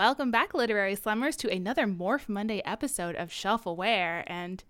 Welcome back, literary slummers, to another Morph Monday episode of Shelf Aware. And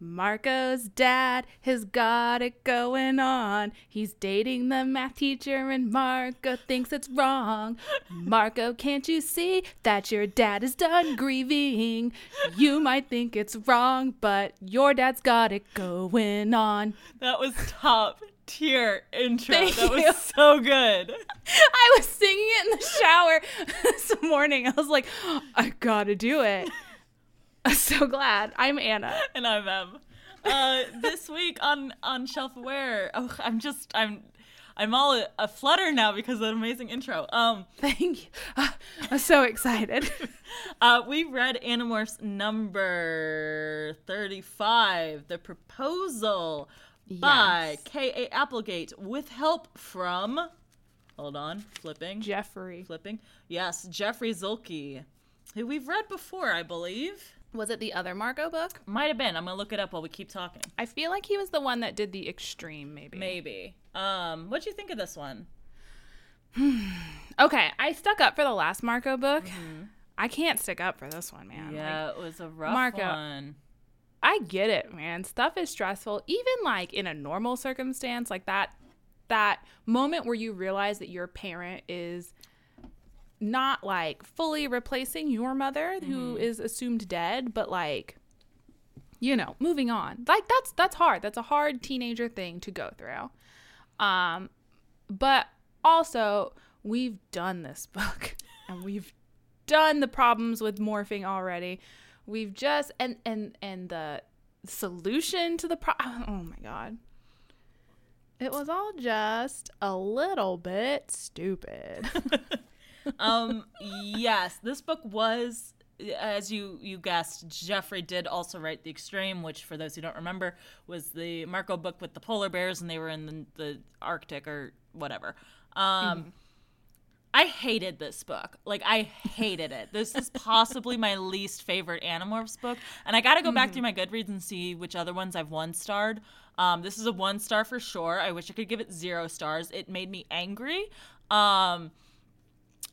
Marco's dad has got it going on. He's dating the math teacher, and Marco thinks it's wrong. Marco, can't you see that your dad is done grieving? You might think it's wrong, but your dad's got it going on. That was top tier intro. Thank that you. was so good. I was singing it in the shower this morning. I was like, I gotta do it. I'm so glad. I'm Anna. And I'm Em. Uh, this week on on Shelf Aware, oh, I'm just I'm I'm all a, a flutter now because of that amazing intro. Um, Thank you. I'm so excited. uh, we read Animorphs number thirty-five, the proposal Yes. K. A. Applegate, with help from. Hold on, flipping. Jeffrey. flipping. Yes, Jeffrey Zuehlke, who we've read before, I believe. Was it the other Marco book? Might have been. I'm gonna look it up while we keep talking. I feel like he was the one that did the extreme, maybe. Maybe. Um, what'd you think of this one? Okay, I stuck up for the last Marco book. I can't stick up for this one, man. Like, yeah, it was a rough Marco. one. I get it, man. Stuff is stressful. Even like in a normal circumstance, like that that moment where you realize that your parent is not like fully replacing your mother who is assumed dead, but like you know, moving on. Like that's that's hard. That's a hard teenager thing to go through. Um but also we've done this book and we've done the problems with morphing already. We've just and and and the solution to the problem. oh my god. It was all just a little bit stupid. um, yes, this book was, as you you guessed, Jeffrey did also write the Extreme, which, for those who don't remember, was the Marco book with the polar bears, and they were in the, the Arctic or whatever. Um, I hated this book. Like I hated it. This is possibly my least favorite Animorphs book, and I got to go back through my Goodreads and see which other ones I've one starred. Um, this is a one star for sure. I wish I could give it zero stars. It made me angry. Um,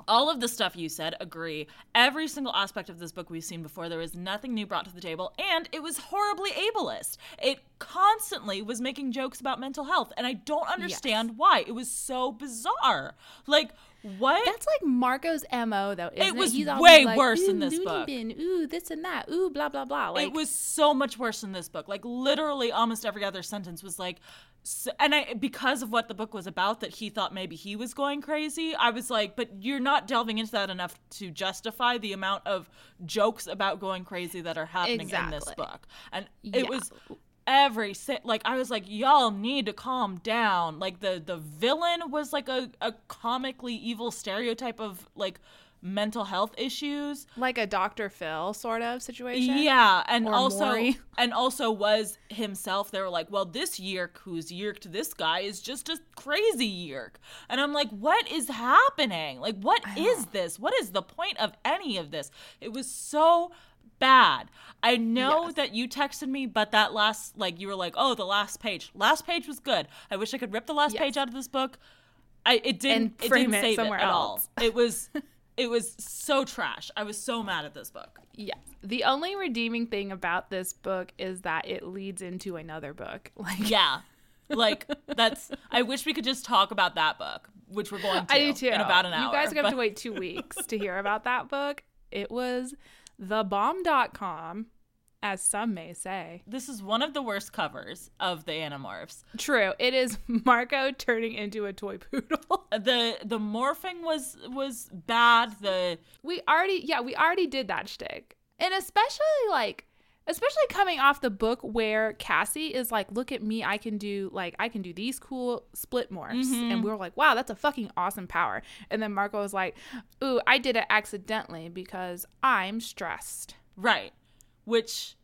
all of the stuff you said, agree. Every single aspect of this book we've seen before, there was nothing new brought to the table, and it was horribly ableist. It constantly was making jokes about mental health, and I don't understand why. It was so bizarre. Like, what? That's like Marco's mo though. It was always way like, worse in this book." bin, ooh, this and that. Ooh, blah blah blah. Like it was so much worse in this book. Like literally, almost every other sentence was like, s and I because of what the book was about, that he thought maybe he was going crazy. I was like, but you're not delving into that enough to justify the amount of jokes about going crazy that are happening in this book. And Yeah. it was every like I was like y'all need to calm down like the the villain was like a, a comically evil stereotype of like mental health issues like a Dr. Phil sort of situation. yeah, and Or also Maury. and also was himself. They were like, "Well, this Yeerk who's Yeerked this guy is just a crazy Yeerk," and I'm like, "What is happening? Like, what is this? What is the point of any of this?" It was so bad. I know Yes. that you texted me, but that last like you were like, "Oh, the last page. Last page was good. I wish I could rip the last Yes. page out of this book." I it didn't it didn't it save somewhere it at else. all. It was it was so trash. I was so mad at this book. Yeah. The only redeeming thing about this book is that it leads into another book. Like Yeah. Like that's I wish we could just talk about that book, which we're going to I do too. in about an hour. You guys are gonna have to wait two weeks to hear about that book. It was thebomb.com, as some may say. This is one of the worst covers of the Animorphs. True. It is Marco turning into a toy poodle. The the morphing was was bad. The we already yeah, we already did that shtick. And especially like especially coming off the book where Cassie is like, look at me, I can do like I can do these cool split morphs. Mm-hmm. And we were like, wow, that's a fucking awesome power. And then Marco was like, Ooh, I did it accidentally because I'm stressed. right, which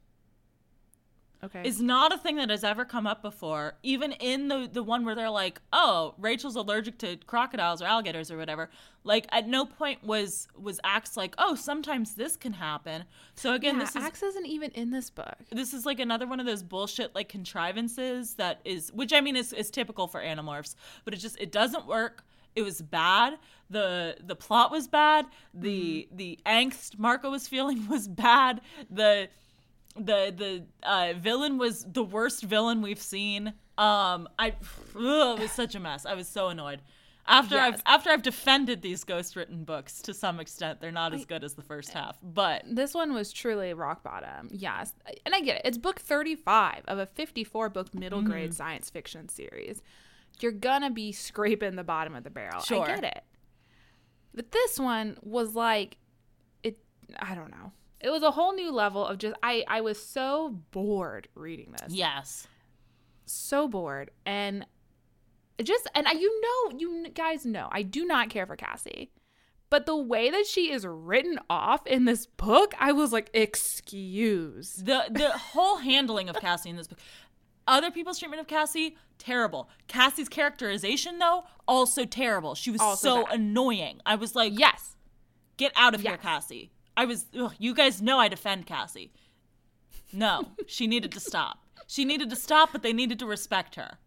Okay. is not a thing that has ever come up before. Even in the the one where they're like, "Oh, Rachel's allergic to crocodiles or alligators or whatever." Like at no point was was Ax like, "Oh, sometimes this can happen." So again, yeah, this is Ax isn't even in this book. this is like another one of those bullshit like contrivances that is which i mean is, is typical for animorphs but it just it doesn't work it was bad. the The plot was bad. The mm. the angst Marco was feeling was bad. The the the uh, villain was the worst villain we've seen. Um, I ugh, it was such a mess. I was so annoyed. After Yes. I've after I've defended these ghost written books to some extent, they're not as good as the first half. But This one was truly rock bottom. Yes. And I get it. It's book 35 of a 54 book middle Mm-hmm. grade science fiction series. You're to be scraping the bottom of the barrel. Sure. I get it. But this one was like, it, I don't know. It was a whole new level of just, I, I was so bored reading this. yes, So bored. And just, and I, you know, you guys know, I do not care for Cassie. But the way that she is written off in this book, I was like, excuse. the the whole handling of Cassie in this book. Other people's treatment of Cassie, terrible. Cassie's characterization, though, also terrible. She was Also so bad. annoying. I was like, Yes. Get out of here, Cassie. I was, ugh, you guys know I defend Cassie. No, she needed to stop. She needed to stop, but they needed to respect her.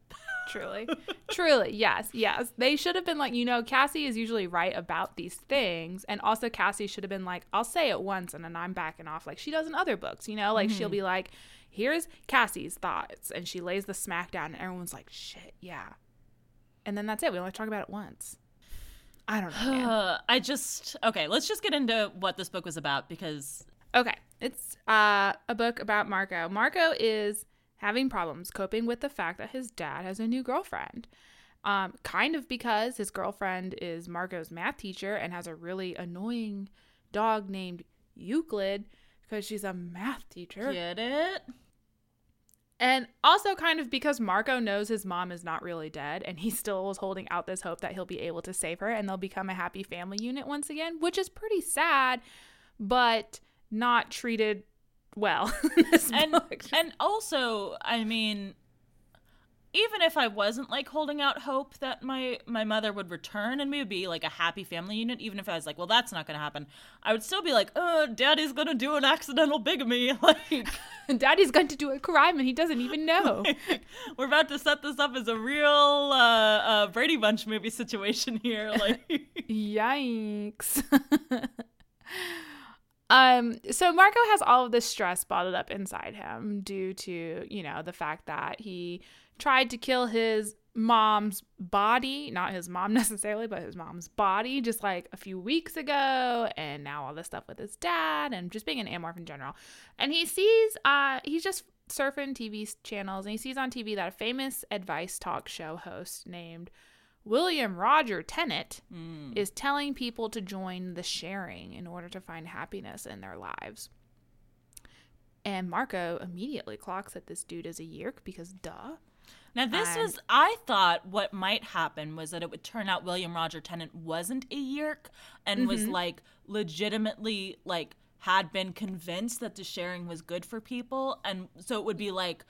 Truly. Truly. Yes. Yes. They should have been like, you know, Cassie is usually right about these things. And also, Cassie should have been like, I'll say it once and then I'm backing off, like she does in other books, you know? Like she'll mm-hmm. be like, here's Cassie's thoughts. And she lays the smack down, and everyone's like, shit, yeah. And then that's it. We only talk about it once. I don't know. I just, okay, let's just get into what this book was about because, Okay, it's uh, a book about Marco. Marco is having problems coping with the fact that his dad has a new girlfriend. Um, kind of because his girlfriend is Marco's math teacher and has a really annoying dog named Euclid because she's a math teacher. get it? And also kind of because Marco knows his mom is not really dead and he still is holding out this hope that he'll be able to save her and they'll become a happy family unit once again, which is pretty sad, but not treated well and book. and also i mean even if i wasn't like holding out hope that my my mother would return and we would be like a happy family unit even if i was like well that's not gonna happen i would still be like oh daddy's gonna do an accidental bigamy like Daddy's going to do a crime and he doesn't even know. we're about to set this up as a real uh, uh brady bunch movie situation here like Yikes. um so Marco has all of this stress bottled up inside him due to, you know, the fact that he tried to kill his mom's body, not his mom necessarily, but his mom's body just like a few weeks ago and now all this stuff with his dad and just being an amorph in general. And he sees uh he's just surfing TV channels and he sees on TV that a famous advice talk show host named William Roger Tennant is telling people to join the sharing in order to find happiness in their lives. And Marco immediately clocks that this dude is a yeerk because duh. Now this And- was I thought what might happen was that it would turn out William Roger Tennant wasn't a yeerk and was Mm-hmm. like legitimately like had been convinced that the sharing was good for people and so it would be like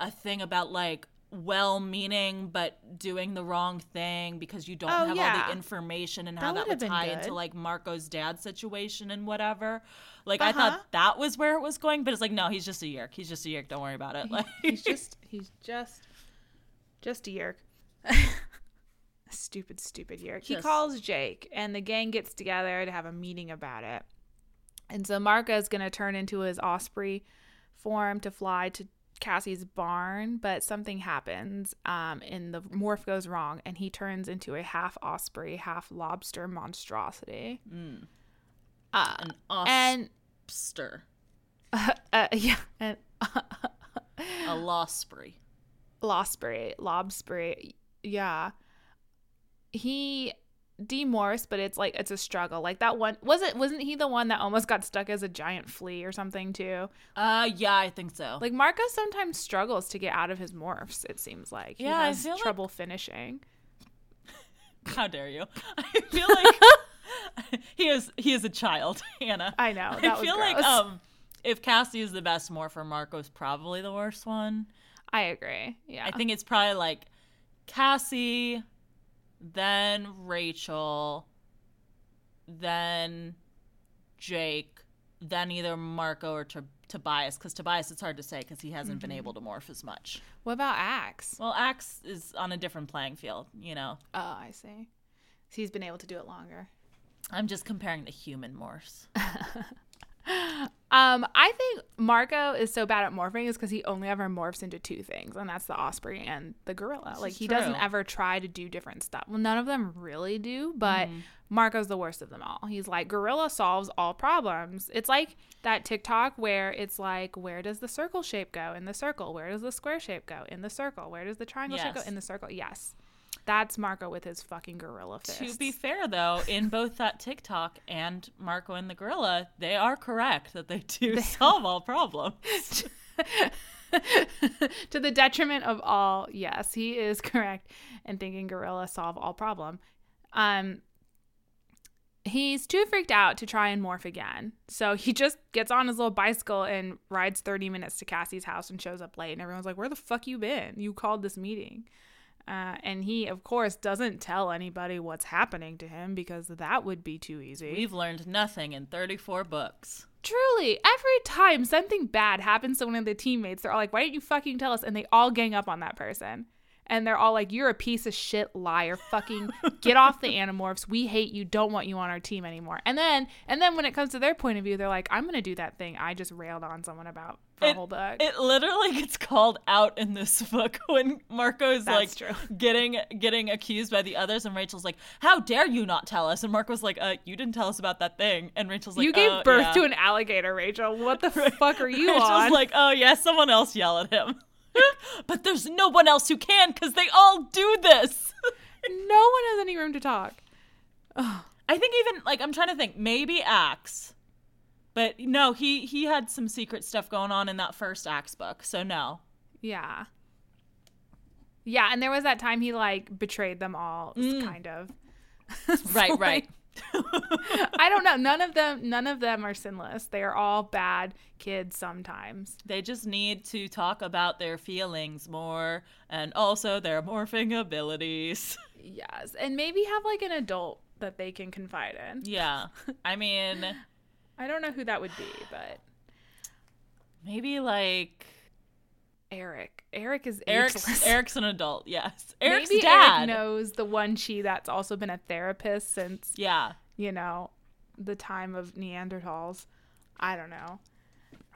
a thing about like well meaning but doing the wrong thing because you don't Oh, have all the information and how That that, would would have been tie into like Marco's dad situation and whatever. Like I Uh-huh. thought that was where it was going, but it's like no, he's just a yeerk. He's just a yeerk. Don't worry about it. Like He's just he's just just a yeerk. stupid, stupid yeerk. He Just- calls Jake and the gang gets together to have a meeting about it. And so Marco is gonna turn into his osprey form to fly to Cassie's barn, but something happens, um, and the morph goes wrong, and he turns into a half osprey, half lobster monstrosity. Uh, an and ospster. uh, yeah, and a losprey. Losprey, Lobsprey, yeah. He demorphs, but it's like it's a struggle. Like that one wasn't wasn't he the one that almost got stuck as a giant flea or something too? Uh, yeah, I think so. Like Marco sometimes struggles to get out of his morphs. It seems like he Yeah, I feel like- trouble finishing. how dare you? I feel like he is he is a child, Hannah. I know that I feel gross. like um, if Cassie is the best morpher, Marco's probably the worst one. I agree. Yeah, I think it's probably like Cassie, then Rachel, then Jake, then either Marco or Tob- Tobias. Because Tobias, it's hard to say because he hasn't been mm-hmm. able to morph as much. What about Ax? Well, Ax is on a different playing field, you know. Oh, I see. So He's been able to do it longer. I'm just comparing the human morphs. Um, I think Marco is so bad at morphing is because he only ever morphs into two things, and that's the osprey and the gorilla. like is he doesn't ever try to do different stuff. Well, none of them really do, but Mm-hmm. Marco's the worst of them all. He's like gorilla solves all problems. It's like that TikTok where it's like, where does the circle shape go in the circle? Where does the square shape go in the circle? Where does the triangle shape go in the circle? Yes, that's Marco with his fucking gorilla fist. To be fair, though, in both that TikTok and Marco and the Gorilla, they are correct that they do solve all problems. to the detriment of all yes he is correct in thinking gorilla solve all problem. Um he's too freaked out to try and morph again. So he just gets on his little bicycle and rides 30 minutes to cassie's house and shows up late. And everyone's like where the fuck you been? You called this meeting uh, and he of course doesn't tell anybody what's happening to him because that would be too easy We've learned nothing in 34 books. Truly, every time something bad happens to one of the teammates, they're all like, "Why didn't you fucking tell us?" And they all gang up on that person, and they're all like, "You're a piece of shit liar! Fucking get off the Animorphs! We hate you! Don't want you on our team anymore!" And then, and then when it comes to their point of view, they're like, "I'm gonna do that thing I just railed on someone about for a whole book." It literally gets called out in this book when Marco's That's like true. getting getting accused by the others, and Rachel's like, "How dare you not tell us?" And Marco's like, "Uh, you didn't tell us about that thing." And Rachel's like, you gave "Uh, birth yeah." to an alligator, Rachel. What the fuck are you Rachel's on? like, "Oh yeah, someone else yell at him." but there's no one else who can because they all do this. no one has any room to talk. I think even like I'm trying to think, maybe Ax. But no, he he had some secret stuff going on in that first Ax book. So no. Yeah. Yeah, and there was that time he like betrayed them all, mm. kind of. Right, So, right. I don't know. None of them none of them are sinless. They are all bad kids sometimes. They just need to talk about their feelings more and also their morphing abilities. Yes. And maybe have like an adult that they can confide in. yeah. I mean, I don't know who that would be, but maybe like Erek. Erek is Erek's ageless. Erek's an adult, yes. Erek's maybe dad. Erek knows the one she that's also been a therapist since Yeah. you know, the time of Neanderthals. I don't know.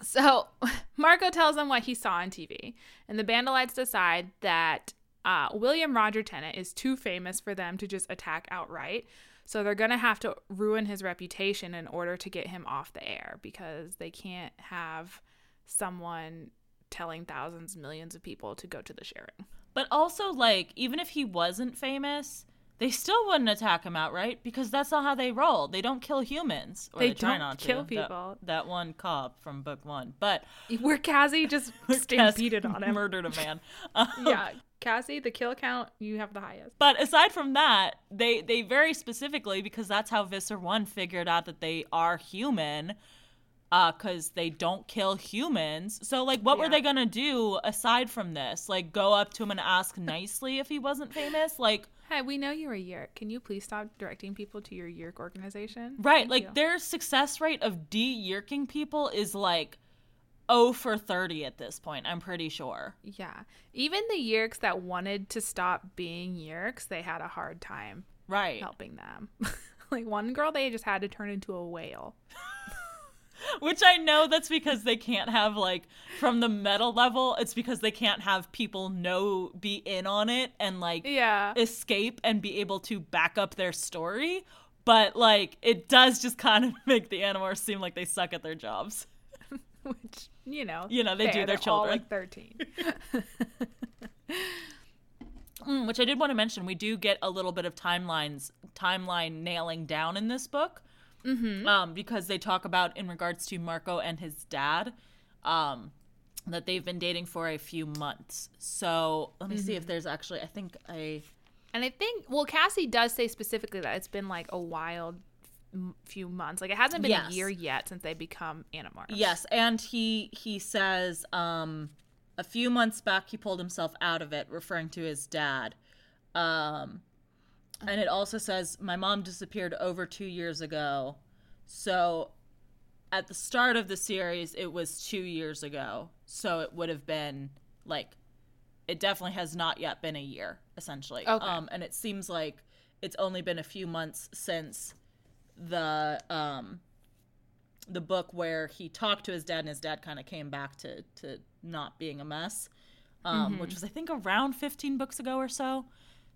So Marco tells them what he saw on TV, and the Andalites decide that uh, William Roger Tennant is too famous for them to just attack outright. So they're going to have to ruin his reputation in order to get him off the air because they can't have someone telling thousands, millions of people to go to the sharing. But also like even if he wasn't famous, they still wouldn't attack him outright because that's not how they roll. They don't kill humans. Or They they, try don't not to. kill That- people. That, one cop from book one, but Where Cassie just stampeded on him. murdered a man. Um, yeah, Cassie, the kill count, you have the highest. But aside from that, they they very specifically because that's how Visser One figured out that they are human, uh, because they don't kill humans. So like, what were they gonna do aside from this? Like, go up to him and ask nicely if he wasn't famous? Like, Hey, we know you're a Yeerk. Can you please stop directing people to your Yeerk organization? right? Thank like you. their success rate of de-yeerking people is like. 0 for 30 at this point, I'm pretty sure. Yeah. Even the Yeerks that wanted to stop being Yeerks, they had a hard time Right. helping them. like one girl, they just had to turn into a whale. Which I know that's because they can't have like from the metal level, it's because they can't have people know be in on it and like Yeah. escape and be able to back up their story. But like it does just kind of make the Animorphs seem like they suck at their jobs. Which, you know, You know, they do their they're all, children. like 13. Mm, which I did want to mention, we do get a little bit of timelines timeline nailing down in this book. Mm-hmm. Um, because they talk about in regards to Marco and his dad, um, that they've been dating for a few months. So let me see if there's actually I think I and I think, well, Cassie does say specifically that it's been like a wild few months. Like it hasn't been Yes. a year yet since they become Animorphs. Yes, and he he says um a few months back he pulled himself out of it referring to his dad. Um and it also says my mom disappeared over 2 years ago. So at the start of the series it was 2 years ago. So it would have been like it definitely has not yet been a year essentially. Okay. Um and it seems like it's only been a few months since the um the book where he talked to his dad and his dad kind of came back to to not being a mess um which was i think around 15 books ago or so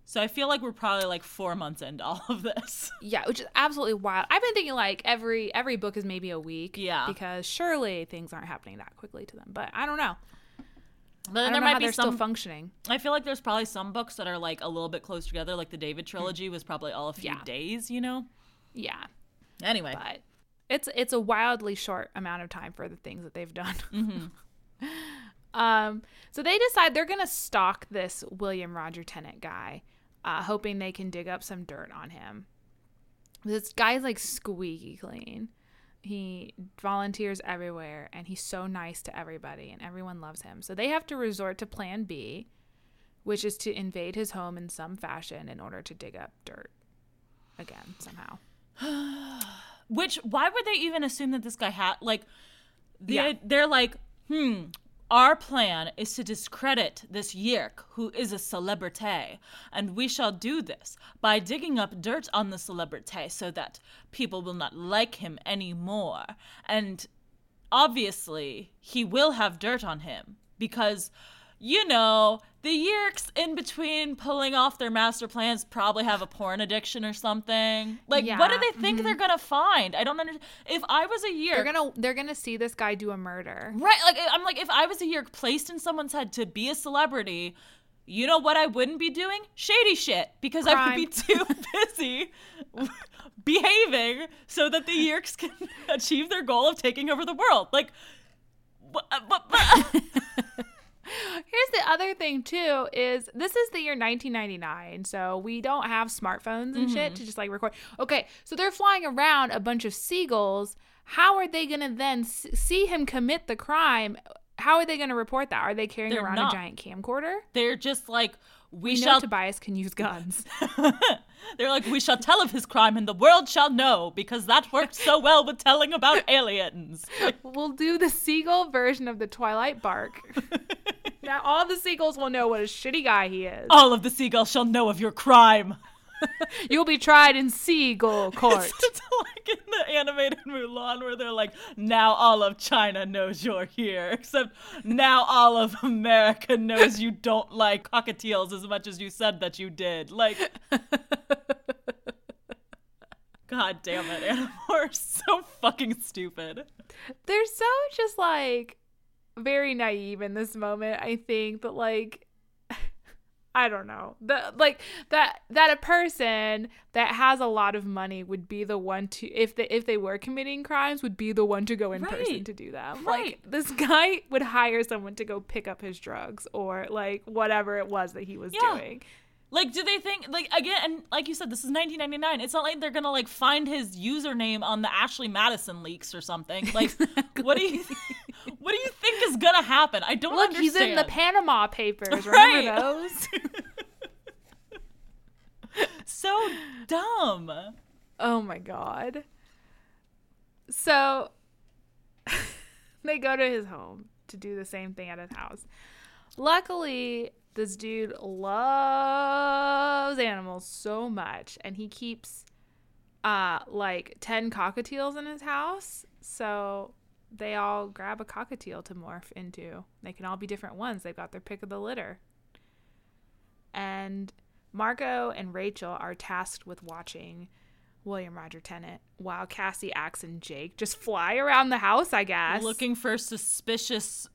so i feel like we're probably like four months into all of this Yeah, which is absolutely wild. I've been thinking like every every book is maybe a week. Yeah. Because surely things aren't happening that quickly to them. But I don't know. but then I don't there know might be some still functioning. i feel like there's probably some books that are like a little bit close together like the david mm. trilogy was probably all a few Yeah. days you know Yeah. anyway But it's it's a wildly short amount of time for the things that they've done. Mm-hmm. um so they decide they're gonna stalk this William Roger Tennant guy, uh, hoping they can dig up some dirt on him. This guy's like squeaky clean. He volunteers everywhere and he's so nice to everybody and everyone loves him. So they have to resort to plan B, which is to invade his home in some fashion in order to dig up dirt again somehow. Which why would they even assume that this guy had like the, Yeah. they're like, hmm, our plan is to discredit this Yeerk who is a celebrity, and we shall do this by digging up dirt on the celebrity so that people will not like him anymore. And obviously, he will have dirt on him because you know, the Yeerks in between pulling off their master plans probably have a porn addiction or something. Like, what do they think mm-hmm. they're gonna find? I don't understand. If I was a Yeerk, They're gonna they're gonna see this guy do a murder. right? Like, I'm like, if I was a Yeerk placed in someone's head to be a celebrity, you know what I wouldn't be doing? Shady shit, because I would be too busy behaving so that the Yeerks can achieve their goal of taking over the world. Like, what? Uh, what, what Here's the other thing too is this is the year 1999, so we don't have smartphones and shit mm-hmm. to just like record. Okay, so they're flying around a bunch of seagulls. How are they gonna then s- see him commit the crime? How are they gonna report that? Are they carrying They're around not. a giant camcorder? They're just like, we We know shall Tobias can use guns. They're like, we shall tell of his crime and the world shall know because that worked so well with telling about aliens. We'll do the seagull version of the Twilight bark. now all the seagulls will know what a shitty guy he is. all of the seagulls shall know of your crime. You'll be tried in seagull court. It's like in the animated Mulan where they're like, now all of China knows you're here, except now all of America knows you don't like cockatiels as much as you said that you did. Like, God damn it, Animorphs so fucking stupid. they're so just like very naive in this moment i think but like i don't know the like that that a person that has a lot of money would be the one to if they if they were committing crimes would be the one to go in person to do them Right. like this guy would hire someone to go pick up his drugs or like whatever it was that he was Yeah. doing Like, do they think like again? And like you said, this is 1999. It's not like they're gonna like find his username on the Ashley Madison leaks or something. Like, what do you what do you think is gonna happen? I don't look understand. he's in the panama papers remember Right. those so dumb. Oh my god. So they go to his home to do the same thing at his house. Luckily, this dude loves animals so much and he keeps uh like 10 cockatiels in his house. So they all grab a cockatiel to morph into. They can all be different ones. They've got their pick of the litter. And Marco and Rachel are tasked with watching William Roger Tennant while Cassie, Ax, and Jake just fly around the house, I guess. Looking for suspicious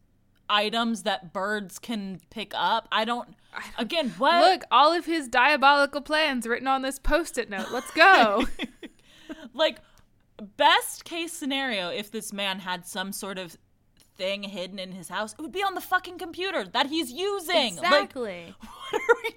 items that birds can pick up. I don't. Again, what? Look, all of his diabolical plans written on this post it note. Let's go. like best case scenario if this man had some sort of thing hidden in his house it would be on the fucking computer that he's using like exactly. what are we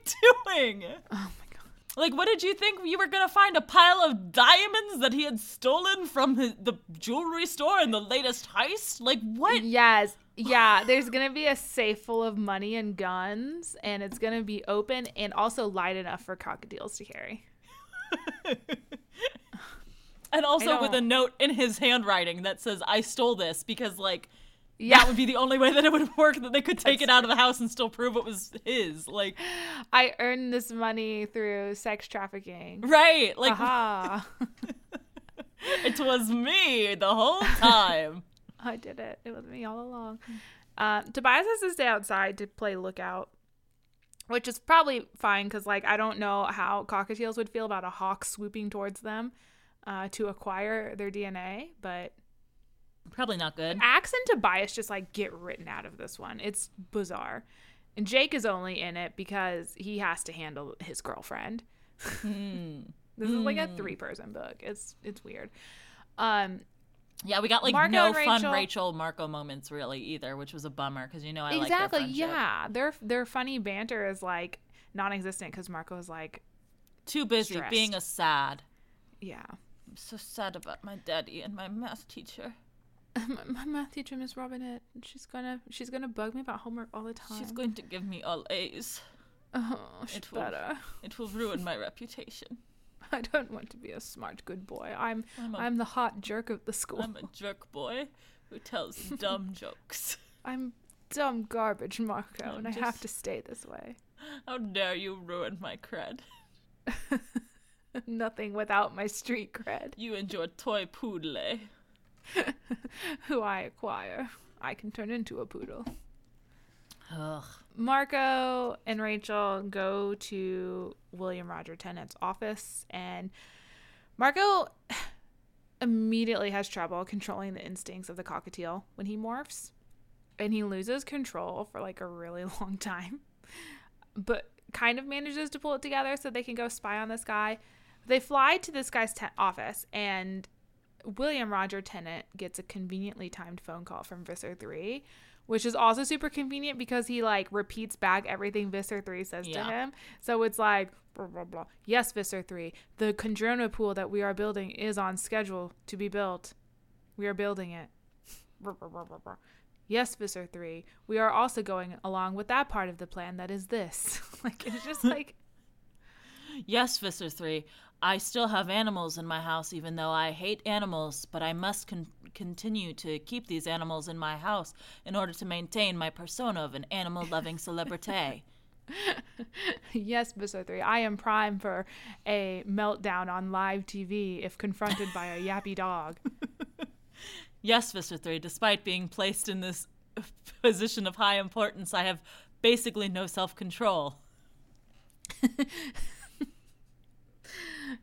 doing oh my god. like what did you think you were gonna find a pile of diamonds that he had stolen from his, the jewelry store in the latest heist like what Yes. Yeah, there's going to be a safe full of money and guns, and it's going to be open and also light enough for cockatiels to carry. and also with a note in his handwriting that says i stole this because like Yeah. That would be the only way that it would work. That they could take it out of the house and still prove it was his. Like, I earned this money through sex trafficking. right? Like, it was me the whole time. I did it. It was me all along. Uh, Tobias has to stay outside to play lookout, which is probably fine because, like, I don't know how cockatiels would feel about a hawk swooping towards them uh, to acquire their DNA. But Probably not good. Ax and Tobias just like get written out of this one. It's bizarre. And Jake is only in it because he has to handle his girlfriend. Hmm. This is like a three person book. It's it's weird. Um Yeah, we got like Marco no and fun Rachel- Rachel Marco moments really either, which was a bummer because you know I exactly like their yeah their their funny banter is like non-existent because marco is like Too busy Stressed. being a sad. yeah I'm so sad about my daddy and my math teacher. my, my math teacher miss robinette she's gonna she's gonna bug me about homework all the time She's going to give me all A's. oh It will- It will ruin my reputation. i don't want to be a smart good boy i'm I'm a, i'm the hot jerk of the school I'm a jerk boy who tells dumb jokes. I'm dumb garbage, Marco, I'm and I have to stay this way. How dare you ruin my cred? Nothing without my street cred, You and your toy poodle. Eh? who I acquire. I can turn into a poodle. Ugh. Marco and Rachel go to William Roger Tennant's office, and Marco immediately has trouble controlling the instincts of the cockatiel when he morphs, and he loses control for like a really long time, but kind of manages to pull it together so they can go spy on this guy. They fly to this guy's office, and William Roger Tennant gets a conveniently timed phone call from Visser 3, which is also super convenient because he like repeats back everything Visser 3 says to him. So it's like, blah, blah, blah. Yes, Visser 3, the Kandrona pool that we are building is on schedule to be built. We are building it. Blah, blah, blah. Yes, Visser 3, we are also going along with that part of the plan that is this. like, it's just like, Yes, Visser 3. I still have animals in my house, even though I hate animals, but I must con- continue to keep these animals in my house in order to maintain my persona of an animal loving celebrity. Yes, Visser 3. I am prime for a meltdown on live TV if confronted by a yappy dog. yes, Visser 3. Despite being placed in this position of high importance, I have basically no self control.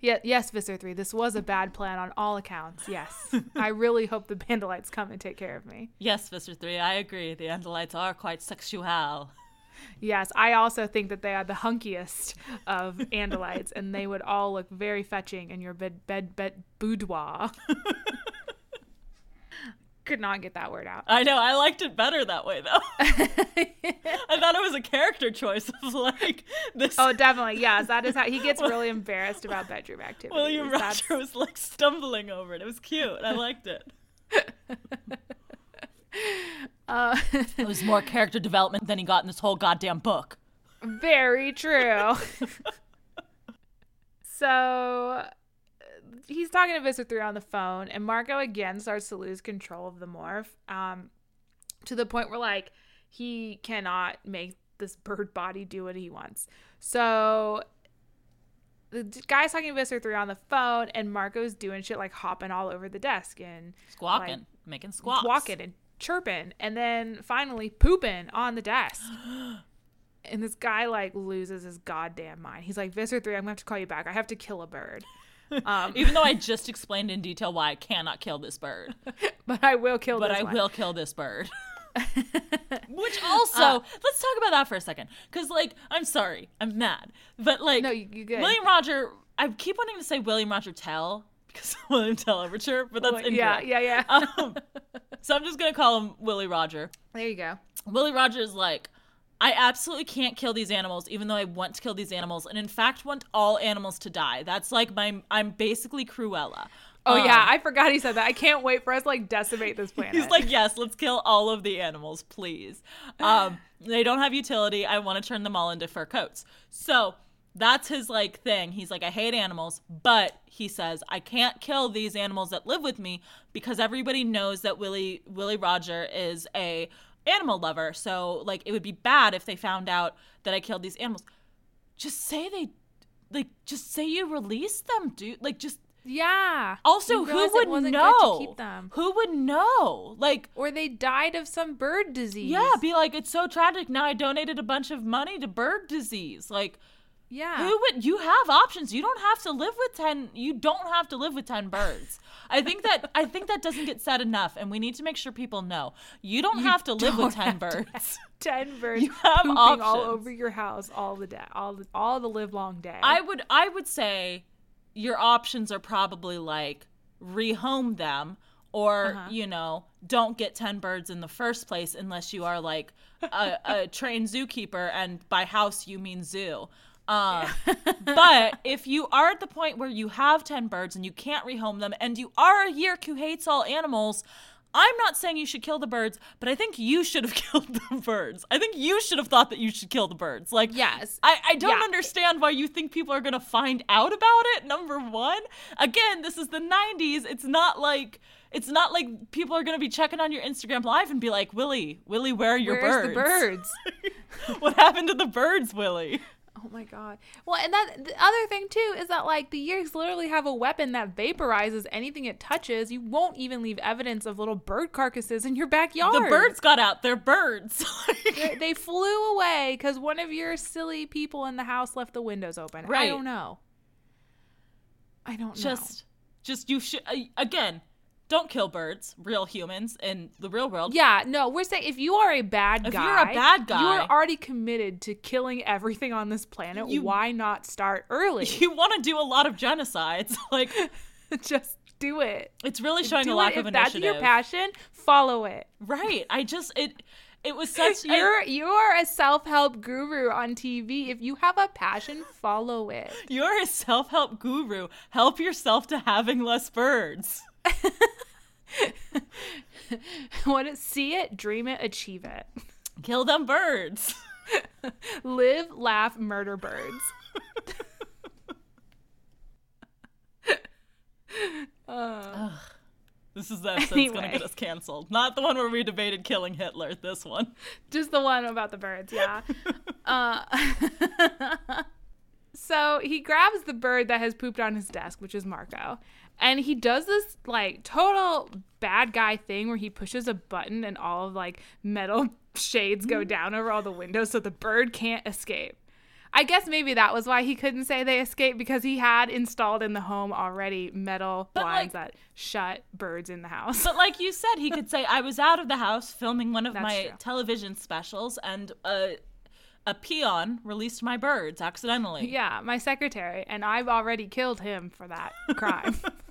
Yeah, yes, Visser 3. This was a bad plan on all accounts. Yes. I really hope the Andalites come and take care of me. Yes, Visser 3, I agree. The Andalites are quite sexual. Yes, I also think that they are the hunkiest of Andalites, and they would all look very fetching in your bed, bed, bed boudoir. Could not get that word out. I know, I liked it better that way, though. I thought it was a character choice of like this. Oh, definitely. Yes, that is how he gets really embarrassed about bedroom activities. William That's- Roger was like stumbling over it. It was cute. I liked it. Uh, It was more character development than he got in this whole goddamn book. very true. so he's talking to Visser 3 on the phone, and Marco again starts to lose control of the morph um, to the point where, like, he cannot make this bird body do what he wants. So the guy's talking to Visser 3 on the phone, and Marco's doing shit like hopping all over the desk and Squawking, Like, making squawks. walking and chirping and then finally pooping on the desk. and this guy like loses his goddamn mind. He's like, Visser 3, I'm gonna have to call you back. I have to kill a bird. Um, Even though I just explained in detail why I cannot kill this bird, but I will kill but this I one. will kill this bird. Which also, let's talk about that for a second. Because, like, I'm sorry, I'm mad. But, like, No, you, good. William Roger, I keep wanting to say William Roger Tell because of William Tell Overture, but that's Well, yeah, yeah, yeah. Um, so I'm just going to call him Willie Roger. there you go. Willie Roger is like, I absolutely can't kill these animals, even though I want to kill these animals, and in fact want all animals to die. That's like my, I'm basically Cruella. Oh Um, yeah, I forgot he said that. I can't wait for us to like decimate this planet. He's like, yes, let's kill all of the animals, please. Um, they don't have utility. I want to turn them all into fur coats. So That's his like thing. He's like, I hate animals, but he says I can't kill these animals that live with me because everybody knows that Willie Willie Roger is a animal lover. So like it would be bad if they found out that I killed these animals. Just say they like just say you released them, dude. Like just Yeah. also who would know? Who would know? Like Or they died of some bird disease. yeah, be like it's so tragic. Now I donated a bunch of money to bird disease. Like yeah. who would you have options? You don't have to live with 10 you don't have to live with 10 birds. I think that I think that doesn't get said enough and we need to make sure people know. You don't have to live with 10 birds. Ten birds You have pooping all over your house all the day, all the all the live long day. I would I would say your options are probably like rehome them or Uh-huh. you know don't get 10 birds in the first place unless you are like a, a trained zookeeper and by house you mean zoo um, but if you are at the point where you have 10 birds and you can't rehome them and you are a yeerk who hates all animals I'm not saying you should kill the birds, but I think you should have killed the birds. I think you should have thought that you should kill the birds. Like, Yes. I, I don't Yeah. understand why you think people are going to find out about it. Number one, again, this is the 90s. It's not like. It's not like people are going to be checking on your Instagram live and be like, Willie, Willie, where are your Where's birds? the birds? what happened to the birds, Willie? Oh my god. Well, and that the other thing too is that like the Yeerks literally have a weapon that vaporizes anything it touches. You won't even leave evidence of little bird carcasses in your backyard. The birds got out. They're birds. They, they flew away because one of your silly people in the house left the windows open. Right. I don't know. I don't know. just, just you should uh, again. Don't kill birds, real humans in the real world. Yeah, no, we're saying if you are a bad If guy, you're a bad guy, you are already committed to killing everything on this planet. You- Why not start early? You want to do a lot of genocides. Like, Just do it. it's really showing do a lack it. of if that's your passion, follow it. Right. I just it it was such You're you're a self help guru on TV. If you have a passion, follow it. you're a self-help guru. Help yourself to having less birds. Want to see it, dream it, achieve it. Kill them birds. Live, laugh, murder birds. This is the episode that's gonna get us canceled. Not the one where we debated killing Hitler. This one. Just the one about the birds, yeah. uh, so he grabs the bird that has pooped on his desk, which is Marco. And he does this like total bad guy thing where he pushes a button and all of like metal shades go mm. down over all the windows so the bird can't escape. I guess maybe that was why he couldn't say they escaped because he had installed in the home already metal But, blinds like- that shut birds in the house. But like you said, he could say, "I was out of the house filming one of That's my true. television specials, and a a peon released my birds accidentally." Yeah, my secretary, and I've already killed him for that crime.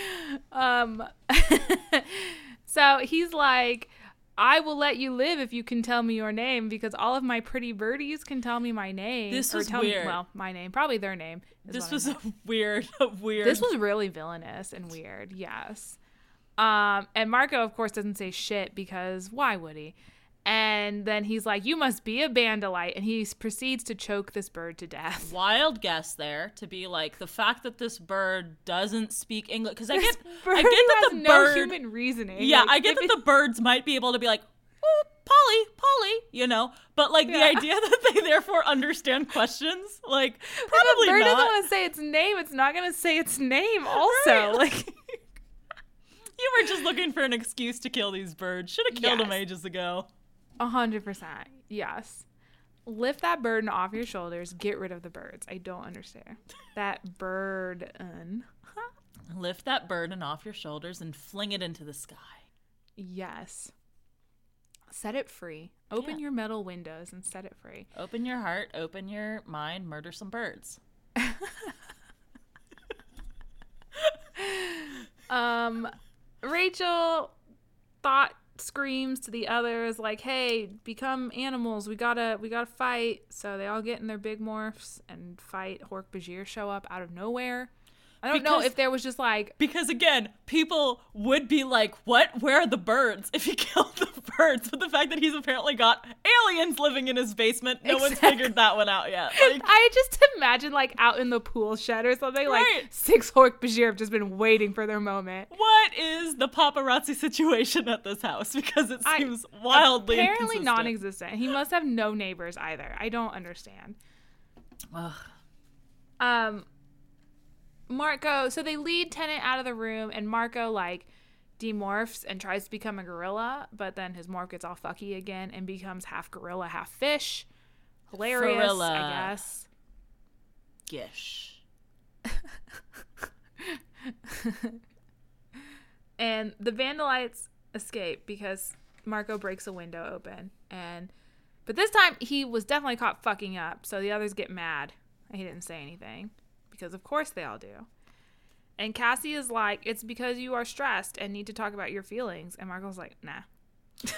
um, so he's like, I will let you live if you can tell me your name because all of my pretty birdies can tell me my name. This or was tell weird. Me, well, my name, probably their name. This I was a weird, a weird. This was really villainous and weird. Yes. Um, and Marco, of course, doesn't say shit because why would he? And then he's like, "You must be an Andalite," and he proceeds to choke this bird to death. wild guess there to be like the fact that this bird doesn't speak English because I get I get that the no bird human reasoning. yeah Like, I get if that the birds might be able to be like oh, Polly Polly you know but like the idea that they therefore understand questions like If probably a bird doesn't want to say its name, it's not going to say its name. Also, Right. like, you were just looking for an excuse to kill these birds should have killed them ages ago a hundred percent, yes. Lift that burden off your shoulders. Get rid of the birds. I don't understand that burden. lift that burden off your shoulders and fling it into the sky Yes. Set it free. Open Yeah. your metal windows and set it free. open your heart open your mind murder some birds Um, Rachel thought screams to the others like, "Hey, become animals. We gotta, we gotta fight." So they all get in their big morphs and fight. Hork Bajir show up out of nowhere. I don't know if there was just like Because again, people would be like, "What? Where are the birds?" If he killed the birds, but the fact that he's apparently got aliens living in his basement, no one's figured that one out yet. Like, I just imagine like out in the pool shed or something. Right. Like six Hork Bajir have just been waiting for their moment. what is the paparazzi situation at this house? Because it I- seems wildly Apparently inconsistent. non-existent. He must have no neighbors either. I don't understand. Ugh. Um, Marco. So they lead Tennant out of the room, and Marco like demorphs and tries to become a gorilla, but then his morph gets all fucky again and becomes half gorilla, half fish. Hilarious, Gorilla. I guess. Gish. And the Vandalites escape because Marco breaks a window open. And but this time he was definitely caught fucking up, so the others get mad. He didn't say anything. Because of course they all do. And Cassie is like, It's because you are stressed and need to talk about your feelings. And Marco's like, nah.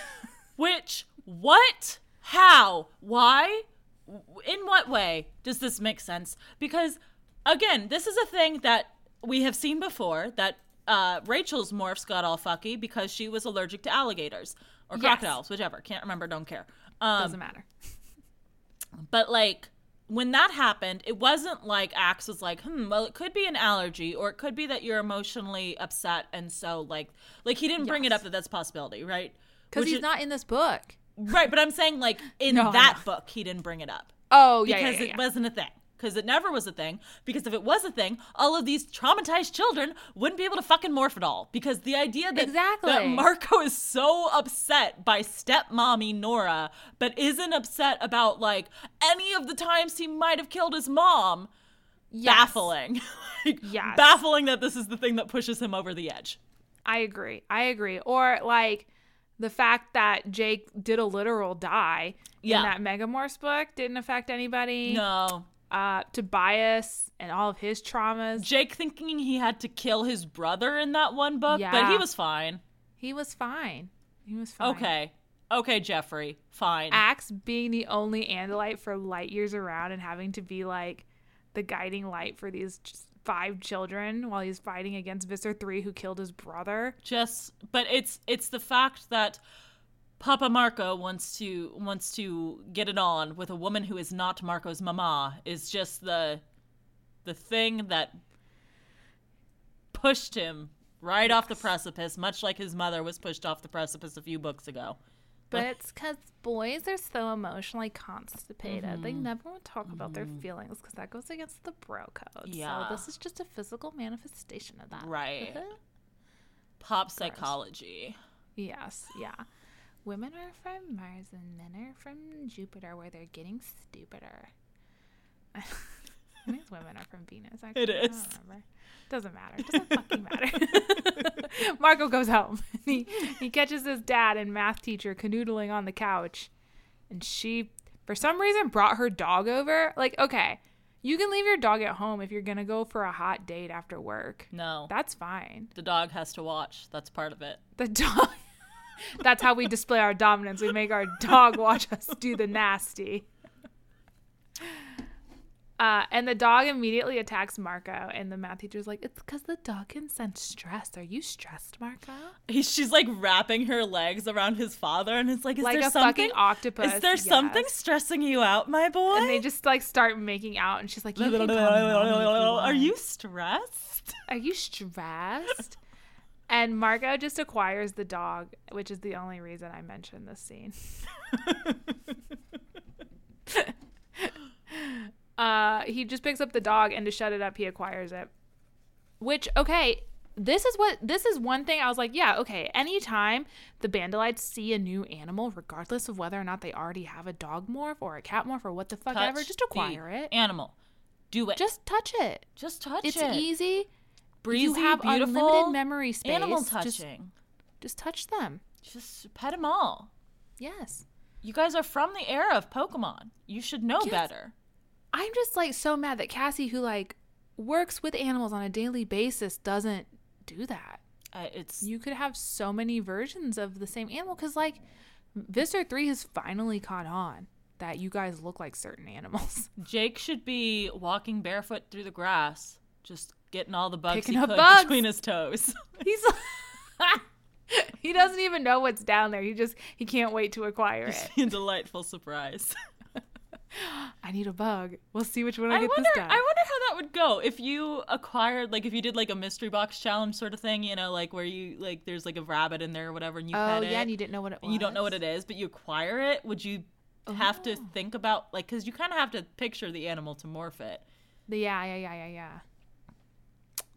Which, what, how, why, in what way does this make sense? Because, again, this is a thing that we have seen before that uh, Rachel's morphs got all fucky because she was allergic to alligators or Yes. crocodiles, whichever. Can't remember, don't care. Um, Doesn't matter. but like when that happened, it wasn't like Ax was like, hmm, well, it could be an allergy, or it could be that you're emotionally upset, and so like, like he didn't bring it up that that's a possibility, right? Because he's is- not in this book. right. But I'm saying like in No, that book, he didn't bring it up Oh, yeah. because yeah, yeah, it wasn't a thing. Because it never was a thing. Because if it was a thing, all of these traumatized children wouldn't be able to fucking morph at all. Because the idea that, that Marco is so upset by stepmommy Nora, but isn't upset about like any of the times he might have killed his mom, Yes. baffling. like, Yes. Baffling that this is the thing that pushes him over the edge. I agree. I agree. Or like the fact that Jake did a literal die Yeah. in that Megamorphs book didn't affect anybody. No. Uh, Tobias and all of his traumas. Jake thinking he had to kill his brother in that one book, but he was fine. He was fine. He was fine. Okay. Okay, Jeffrey. Fine. Ax being the only Andalite for light years around and having to be like the guiding light for these five children while he's fighting against Visser 3 who killed his brother. just but it's it's the fact that Papa Marco wants to wants to get it on with a woman who is not Marco's mama is just the the thing that pushed him right off the precipice, much like his mother was pushed off the precipice a few books ago. But it's because boys are so emotionally constipated. They Mm-hmm. never want to talk about their feelings because that goes against the bro code. Yeah. So this is just a physical manifestation of that. Right. Pop psychology. yes. Yeah. Women are from Mars and men are from Jupiter where they're getting stupider. I think women are from Venus. Actually. It I don't remember. Doesn't matter. Doesn't fucking matter. Marco goes home. he he catches his dad and math teacher canoodling on the couch, and she, for some reason, brought her dog over. Like, okay, you can leave your dog at home if you're gonna go for a hot date after work. No. That's fine. the dog has to watch. That's part of it. The dog. That's how we display our dominance. We make our dog watch us do the nasty. Uh, and the dog immediately attacks Marco, and the math teacher's like, "It's because the dog can sense stress. Are you stressed, Marco?" He, she's like wrapping her legs around his father and it's like, is like there a something fucking octopus. Is there something stressing you out, my boy? And they just like start making out, and she's like, "You can call me mommy if you Are you stressed? Are you stressed?" And Marco just acquires the dog, which is the only reason I mentioned this scene. uh, he just picks up the dog, and to shut it up, he acquires it. Which, okay, this is what this is one thing I was like, yeah, okay. Anytime the Bandolites see a new animal, regardless of whether or not they already have a dog morph or a cat morph or what the fuck ever, Touch just the acquire it. Animal. Do it. Just touch it. just touch It's it. It's easy. Breezy, you have beautiful. unlimited memory space. Animal Just- touching. Just, touch them. Just pet them all. Yes. You guys are from the era of Pokemon. You should know Yes. better. I'm just like so mad that Cassie, who like works with animals on a daily basis, doesn't do that. Uh, it's You could have so many versions of the same animal because like Visser 3 has finally caught on that you guys look like certain animals. Jake should be walking barefoot through the grass, just getting all the bugs Picking he could bugs. between his toes. He's he doesn't even know what's down there. He just he can't wait to acquire it. a delightful surprise. I need a bug. We'll see which one I, I get wonder. this time. I wonder how that would go if you acquired, like, if you did like a mystery box challenge sort of thing. You know, like where you like there's like a rabbit in there or whatever, and you oh pet yeah, it, and you didn't know what it was. you don't know what it is, but you acquire it. Would you have to Oh. think about like because you kind of have to picture the animal to morph it? The- yeah, yeah, yeah, yeah, yeah.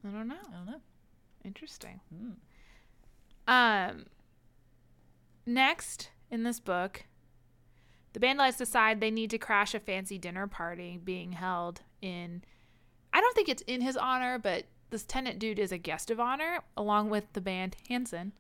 I don't know. I don't know. Interesting. Hmm. Um. Next in this book, the bandlights decide they need to crash a fancy dinner party being held in. I don't think it's in his honor, but this Tennant dude is a guest of honor along with the band Hanson.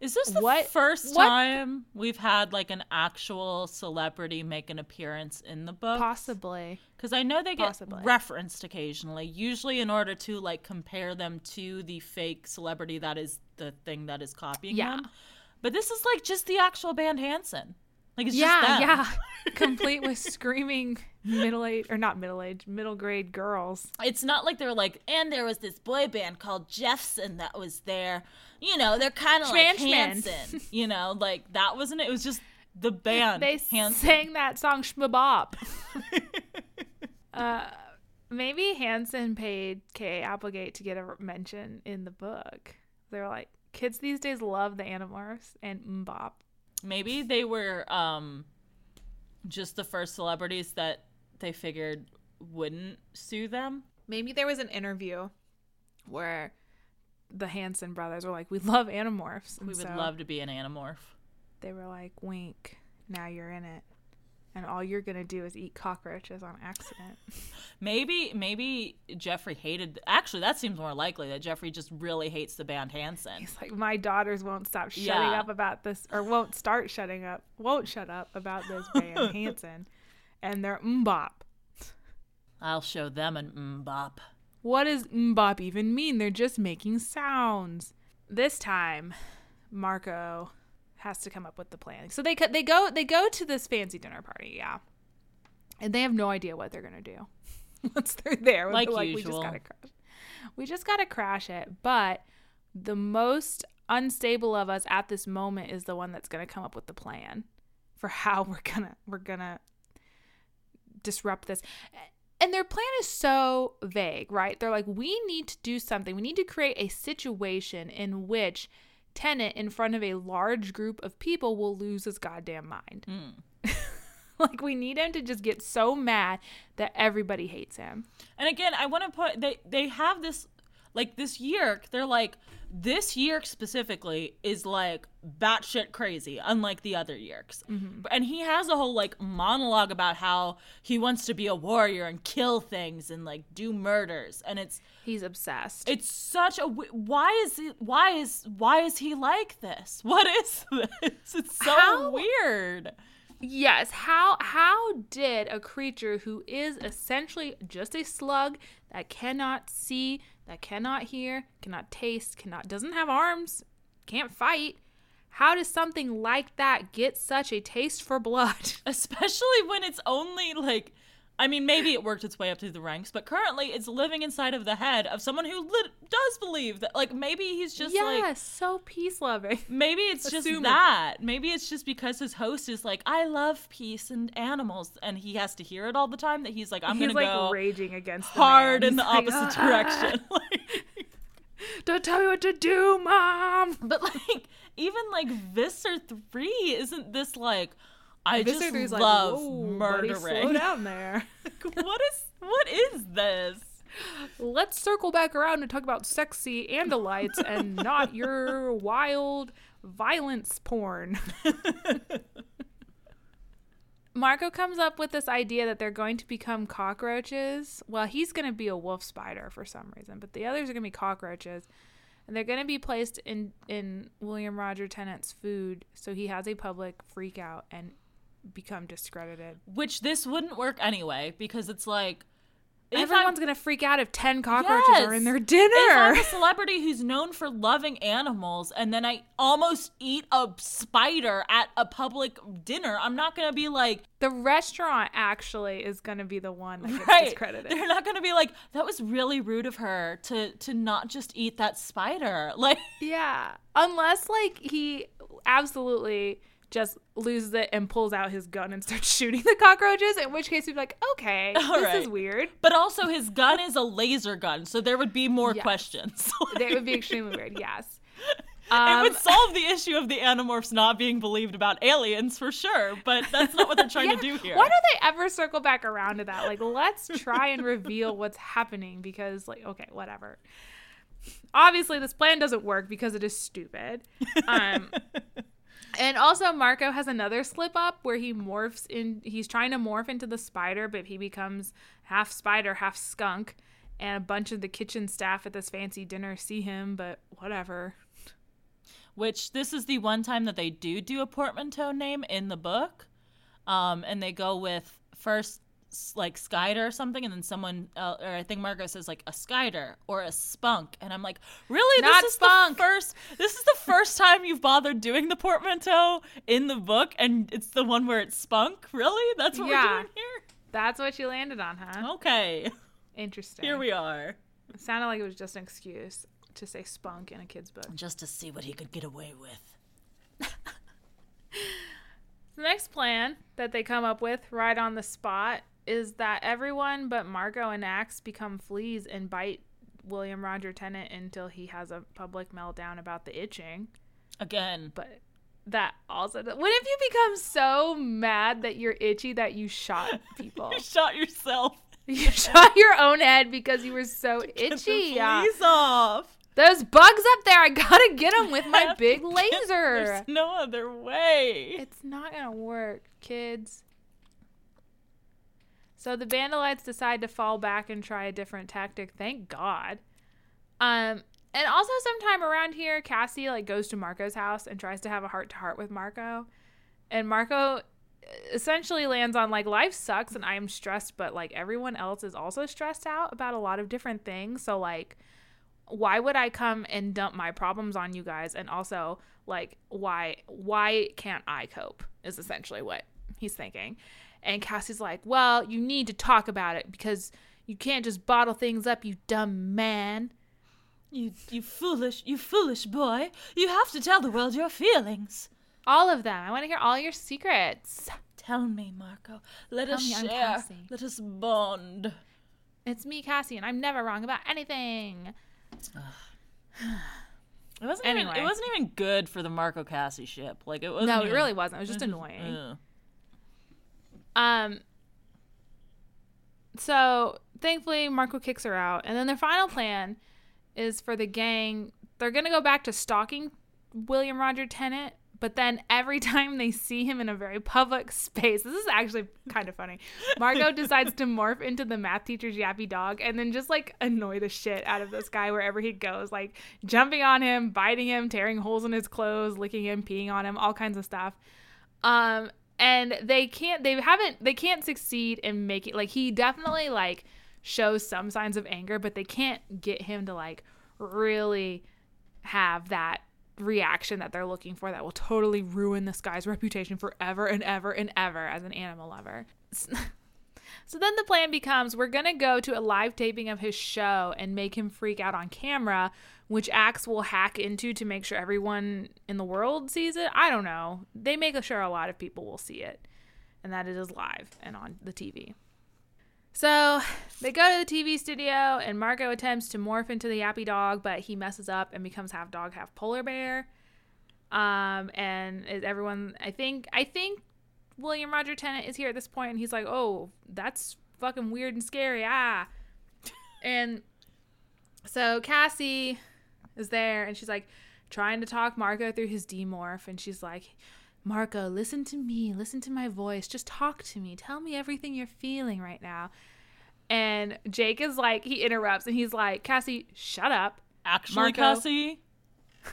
Is this the What- first what- time we've had like an actual celebrity make an appearance in the book? Possibly. Because I know they get Possibly. referenced occasionally, usually in order to like compare them to the fake celebrity that is the thing that is copying Yeah. them. But this is like just the actual band Hanson. Like it's yeah, just them. yeah. Complete with screaming middle age or not middle age, middle grade girls. It's not like they're like, and there was this boy band called Jeffson that was there. You know, they're kind of like Hanson. You know, like that wasn't it. It was just the band They Hanson. sang that song Schmabop. uh, maybe Hanson paid Kay Applegate to get a mention in the book. They were like, kids these days love the Animorphs and MMMBop. Maybe they were um just the first celebrities that they figured wouldn't sue them. Maybe there was an interview where the Hanson brothers were like, "We love Animorphs." And We would so love to be an Animorph. They were like, "Wink, now you're in it." And all you're gonna do is eat cockroaches on accident. Maybe maybe Jeffrey hated actually that seems more likely that Jeffrey just really hates the band Hanson. It's like my daughters won't stop shutting Yeah. up about this, or won't start shutting up, won't shut up about this band Hanson, and their mbop. Mm, I'll show them an mm, mbop. What does mbop even mean? They're just making sounds. This time, Marco has to come up with the plan. So they they go they go to this fancy dinner party, yeah, and they have no idea what they're gonna do once they're there. Like They're we just usual. gotta crash. We just gotta crash it. But the most unstable of us at this moment is the one that's gonna come up with the plan for how we're gonna we're gonna disrupt this. And their plan is so vague, right? They're like, we need to do something. We need to create a situation in which Tennant in front of a large group of people, will lose his goddamn mind. Hmm. like, we need him to just get so mad that everybody hates him. And again, I want to put they they have this like this Yeerk. They're like this Yeerk specifically is like batshit crazy, unlike the other Yeerks. Mm-hmm. And he has a whole like monologue about how he wants to be a warrior and kill things and like do murders. And it's He's obsessed. it's such a why is it why is why is he like this? What is this? It's so How- weird. Yes, how how did a creature who is essentially just a slug that cannot see, that cannot hear, cannot taste, cannot doesn't have arms, can't fight, how does something like that get such a taste for blood? especially when it's only like I mean, maybe it worked its way up through the ranks, but currently it's living inside of the head of someone who lit- does believe that. Like, maybe he's just yes, like, so peace loving. maybe it's just that. Maybe it's just because his host is like, I love peace and animals, and he has to hear it all the time that he's like, I'm He's gonna like go raging against hard in the like, opposite "Ah, direction. like, Don't tell me what to do, mom. but like, even like Visser three, isn't this like? I just three's like, love "Whoa, buddy, murdering. slow down there. what is what is this? Let's circle back around and talk about sexy Andalites and not your wild violence porn. Marco comes up with this idea that they're going to become cockroaches. Well, he's going to be a wolf spider for some reason, but the others are going to be cockroaches. And they're going to be placed in, in William Roger Tennant's food so he has a public freak out and become discredited. Which this wouldn't work anyway because it's like Everyone's I'm, gonna freak out if ten cockroaches are in Yes. their if dinner. I'm a celebrity who's known for loving animals and then I almost eat a spider at a public dinner, I'm not gonna be like, the restaurant actually is gonna be the one that gets right? discredited. They're not gonna be like, that was really rude of her to to not just eat that spider. Like, Yeah, unless like he absolutely just loses it and pulls out his gun and starts shooting the cockroaches. In which case, we'd be like, okay, All this right. is weird. but also his gun is a laser gun, so there would be more Yes. questions. That would be extremely weird. Yes. it Um, would solve the issue of the Animorphs not being believed about aliens for sure, but that's not what they're trying yeah, to do here. Why don't they ever circle back around to that? Like, let's try and reveal what's happening because, like, okay, whatever. Obviously, this plan doesn't work because it is stupid. Um, and also, Marco has another slip up where he morphs in. He's trying to morph into the spider, but he becomes half spider, half skunk. And a bunch of the kitchen staff at this fancy dinner see him, but whatever. Which this is the one time that they do do a portmanteau name in the book, um, and they go with first like skider or something, and then someone, uh, or I think Marco says like a skider or a Spunk, and I'm like, really? Not this is Spunk. the first. This is the first time you've bothered doing the portmanteau in the book, and it's the one where it's Spunk. Really? That's what Yeah. we're doing here. That's what you landed on, huh? Okay, Interesting. here we are. It sounded like it was just an excuse to say spunk in a kid's book. Just to see what he could get away with. The next plan that they come up with right on the spot is that everyone but Marco and Ax become fleas and bite William Roger Tennant until he has a public meltdown about the itching. Again, But that also, what if you become so mad that you're itchy that you shot people? you shot yourself. you shot your own head because you were so itchy. Get the off. Those bugs up there, I gotta get them with my big laser. There's no other way. It's not gonna work, kids. So the Vandalites decide to fall back and try a different tactic. Thank God. Um, and also sometime around here, Cassie like goes to Marco's house and tries to have a heart to heart with Marco, and Marco essentially lands on like life sucks and I am stressed, but like everyone else is also stressed out about a lot of different things. So like why would I come and dump my problems on you guys? And also, like, why why can't I cope? Is essentially what he's thinking. And Cassie's like, Well, you need to talk about it because you can't just bottle things up, you dumb man. You, you foolish, you foolish boy. You have to tell the world your feelings. All of them. I want to hear all your secrets. Tell me, Marco. Let Tell us share. Let us bond. It's me, Cassie, and I'm never wrong about anything. It wasn't Anyway. even. It wasn't even good for the Marco Cassie ship. Like it wasn't. No, it really wasn't. It was just annoying. ugh. Um. So thankfully, Marco kicks her out, and then their final plan is for the gang. They're gonna go back to stalking William Roger Tennant, but then every time they see him in a very public space, this is actually kind of funny. Marco decides to morph into the math teacher's yappy dog, and then just like annoy the shit out of this guy wherever he goes, like jumping on him, biting him, tearing holes in his clothes, licking him, peeing on him, all kinds of stuff. Um, and they can't they haven't they can't succeed in making like he definitely like shows some signs of anger but they can't get him to like really have that reaction that they're looking for that will totally ruin this guy's reputation forever and ever and ever as an animal lover so then the plan becomes we're going to go to a live taping of his show and make him freak out on camera, which Ax will hack into to make sure everyone in the world sees it. I don't know. They make sure a lot of people will see it and that it is live and on the TV. So they go to the TV studio and Marco attempts to morph into the yappy dog, but he messes up and becomes half dog, half polar bear. Um, and everyone, I think, I think William Roger Tennant is here at this point, and he's like, "Oh, that's fucking weird and scary." Ah, and so Cassie is there, and she's like trying to talk Marco through his demorph, and she's like, "Marco, listen to me, listen to my voice, just talk to me, tell me everything you're feeling right now." And Jake is like, he interrupts, and he's like, "Cassie, shut up." Actually, Marco. Cassie.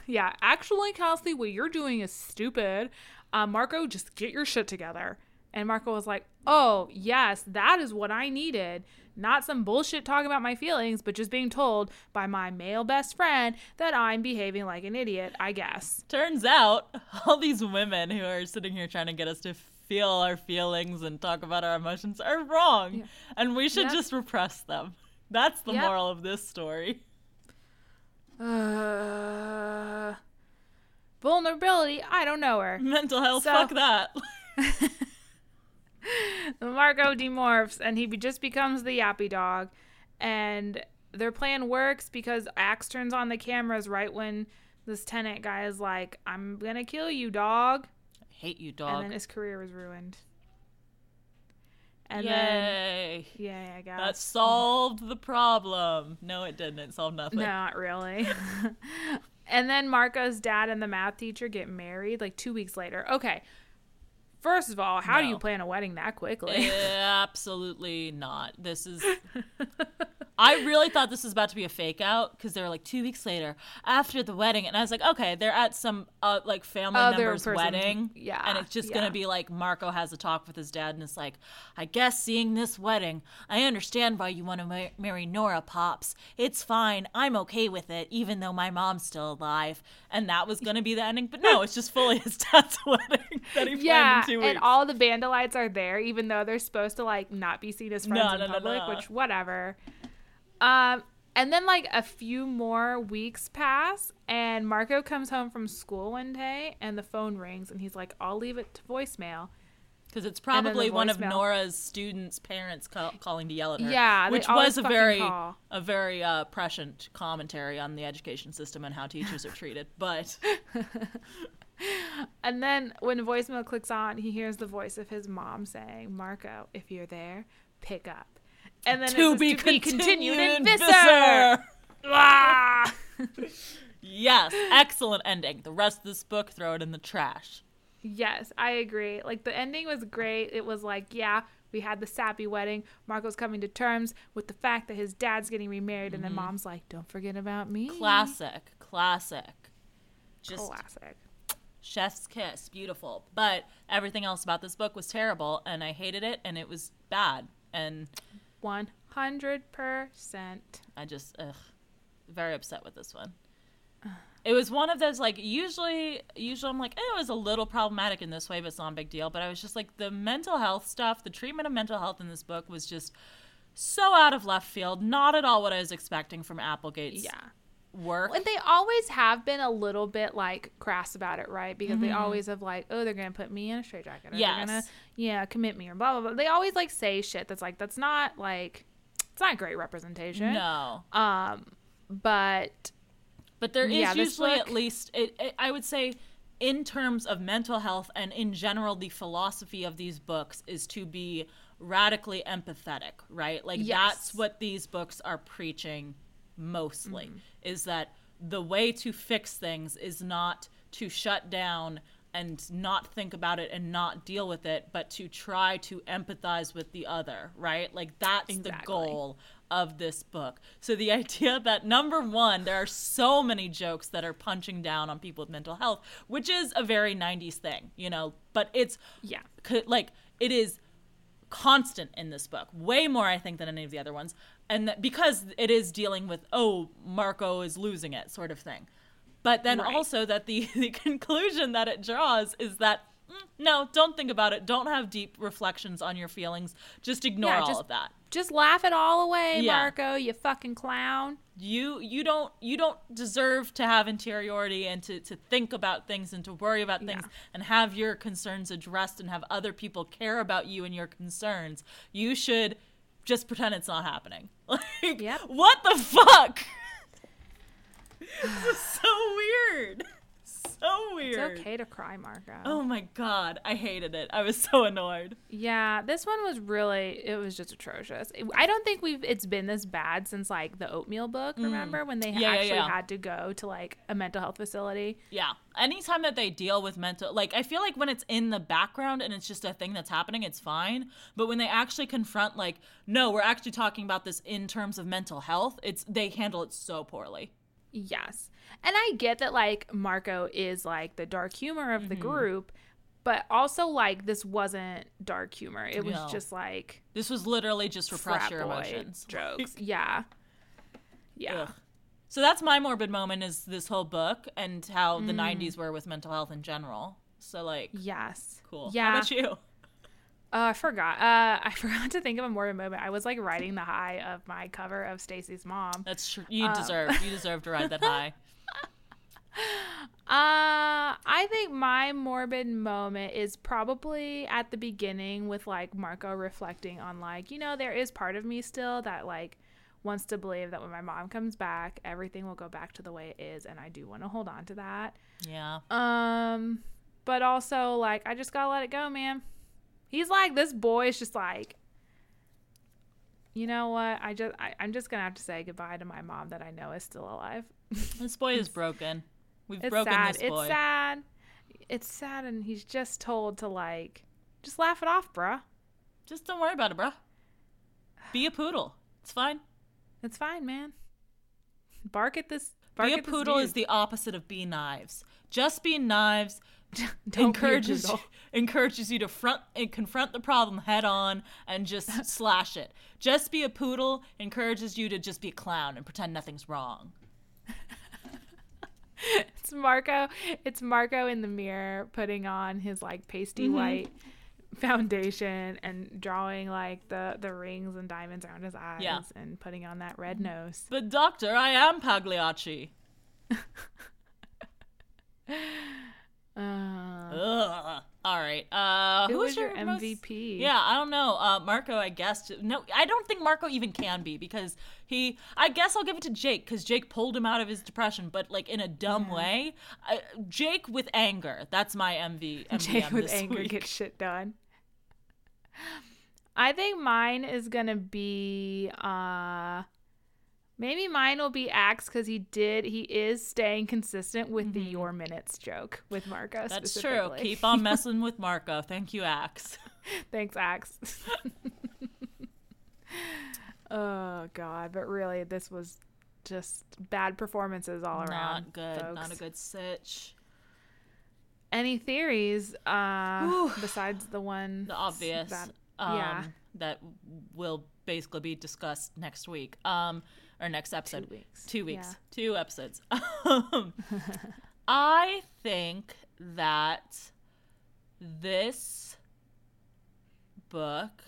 Yeah, actually, Cassie, what you're doing is stupid. Uh, Marco, just get your shit together. And Marco was like, Oh, yes, that is what I needed. Not some bullshit talking about my feelings, but just being told by my male best friend that I'm behaving like an idiot, I guess. Turns out, all these women who are sitting here trying to get us to feel our feelings and talk about our emotions are wrong. Yeah. And we should Yep. just repress them. That's the Yep. moral of this story. Uh, vulnerability, I don't know her. Mental health, So- fuck that. Marco demorphs and he just becomes the yappy dog. And their plan works because Ax turns on the cameras right when this Tennant guy is like, I'm gonna kill you, dog. I hate you, And dog. then his career was ruined. And then, Yay. yeah, I guess. That solved the problem. No, it didn't. It solved nothing. Not really. and then Marco's dad and the math teacher get married like two weeks later. Okay. First of all, how do you plan a wedding that quickly? Absolutely not. This is. I really thought this was about to be a fake out because they were like two weeks later after the wedding, and I was like, okay, they're at some uh, like family Other member's person's- wedding, yeah, and it's just yeah. gonna be like Marco has a talk with his dad, and it's like, I guess seeing this wedding, I understand why you want to ma- marry Nora, pops. It's fine, I'm okay with it, even though my mom's still alive, and that was gonna be the ending. But no, it's just fully his dad's wedding that he yeah, planned in two weeks. and all the bandolites are there, even though they're supposed to like not be seen as friends No, in no, no, public, no. which whatever. Um, and then like a few more weeks pass, and Marco comes home from school one day, and the phone rings, and he's like, "I'll leave it to voicemail." Because it's the probably one of. Nora's students' parents call, calling to yell at her. Yeah, which was a very call. a very uh, prescient commentary on the education system and how teachers are treated. But And then when voicemail clicks on, he hears the voice of his mom saying, "Marco, if you're there, pick up." And then to be, to be continued in Visser. Ah! Yes, excellent ending. The rest of this book, throw it in the trash. Yes, I agree. Like the ending was great. It was like, yeah, we had the sappy wedding. Marco's coming to terms with the fact that his dad's getting remarried, and then Mm-hmm. mom's like, "Don't forget about me." Classic, classic. Just Classic. chef's kiss, beautiful. But everything else about this book was terrible, and I hated it, and it was bad, and One hundred percent. I just ugh, very upset with this one. It was one of those like usually usually I'm like eh, it was a little problematic in this way, but it's not a big deal. But I was just like the mental health stuff, the treatment of mental health in this book was just so out of left field. Not at all what I was expecting from Applegate's Yeah. Work. And they always have been a little bit like crass about it, right? Because they Mhm. always have like, oh, they're gonna put me in a straitjacket, or Yes. they're gonna, yeah, commit me, or blah blah blah. They always like say shit that's like that's not like it's not great representation. no, Um, but but there is Yeah, usually book- at least it, it, I would say in terms of mental health and in general the philosophy of these books is to be radically empathetic right like Yes. that's what these books are preaching mostly Mm-hmm. Is that the way to fix things is not to shut down and not think about it and not deal with it but to try to empathize with the other right? Like that's the goal of this book. So the idea that number one, there are so many jokes that are punching down on people with mental health, which is a very 90s thing, you know, but it's yeah, like it is constant in this book way more i think than any of the other ones and that because it is dealing with oh marco is losing it sort of thing but then Right. also that the, the conclusion that it draws is that mm, no don't think about it don't have deep reflections on your feelings just ignore Yeah, all just- of that just laugh it all away, Yeah. Marco. You fucking clown. you you don't you don't deserve to have interiority and to, to think about things and to worry about things Yeah. and have your concerns addressed and have other people care about you and your concerns you should just pretend it's not happening. Like Yep. what the fuck? This is so weird so weird It's okay to cry, Marco. oh my god i hated it i was so annoyed Yeah, this one was really it was just atrocious. I don't think we've it's been this bad since like the oatmeal book, remember when they Mm. Yeah, yeah, actually yeah. had to go to like a mental health facility. Yeah. Anytime that they deal with mental, like, I feel like when it's in the background and it's just a thing that's happening, it's fine. But when they actually confront, like, no, we're actually talking about this in terms of mental health, it's, they handle it so poorly. Yes. And I get that like Marco is like the dark humor of the Mm-hmm. group, but also like this wasn't dark humor. It was No. just like This was literally just repress your emotions. jokes. yeah. Yeah. Ugh. So that's my morbid moment is this whole book and how Mm. the 90s were with mental health in general. So like Yes. cool. Yeah. How about you? Uh, I forgot. Uh, I forgot to think of a morbid moment. I was like riding the high of my cover of Stacy's mom. That's tr- you Um, deserve. You deserve to ride that high. Uh, I think my morbid moment is probably at the beginning with like Marco reflecting on like, you know, there is part of me still that like wants to believe that when my mom comes back, everything will go back to the way it is and I do want to hold on to that. Yeah. Um, but also like I just got to let it go, man. He's like this boy is just like you know what? I just I, I'm just gonna have to say goodbye to my mom that I know is still alive. This boy is broken. We've It's broken sad. this boy. It's sad. It's sad, and he's just told to like, just laugh it off, bruh. Just don't worry about it, bruh. Be a poodle. It's fine. It's fine, man. Bark at this. Bark be a poodle is the opposite of be knives. Just be knives Don't be a encourages encourages you to front and confront the problem head on and just slash it. Just be a poodle encourages you to just be a clown and pretend nothing's wrong. It's Marco. It's Marco in the mirror putting on his like pasty Mm-hmm. white foundation and drawing like the the rings and diamonds around his eyes Yeah. and putting on that red nose. But doctor, I am Pagliacci. Uh. All right. Uh, who who was your most- MVP? Yeah, I don't know. Uh, Marco, I guess. No, I don't think Marco even can be because he. I guess I'll give it to Jake because Jake pulled him out of his depression, but like in a dumb way. I, Jake with anger. That's my MV. MVM Jake with anger week. gets shit done. I think mine is gonna be uh maybe mine will be Ax because he did he is staying consistent with the your minutes joke with Marco. Mm-hmm. That's true. Keep on messing with Marco. Thank you, Ax. Thanks, Ax. oh god, but really this was just bad performances all around. Not good. Not a good sitch. Any theories uh Whew. besides the one The obvious. that um, yeah. That will basically be discussed next week. Um, or next episode. weeks. Two weeks. Yeah. Two episodes. Um, I think that this book.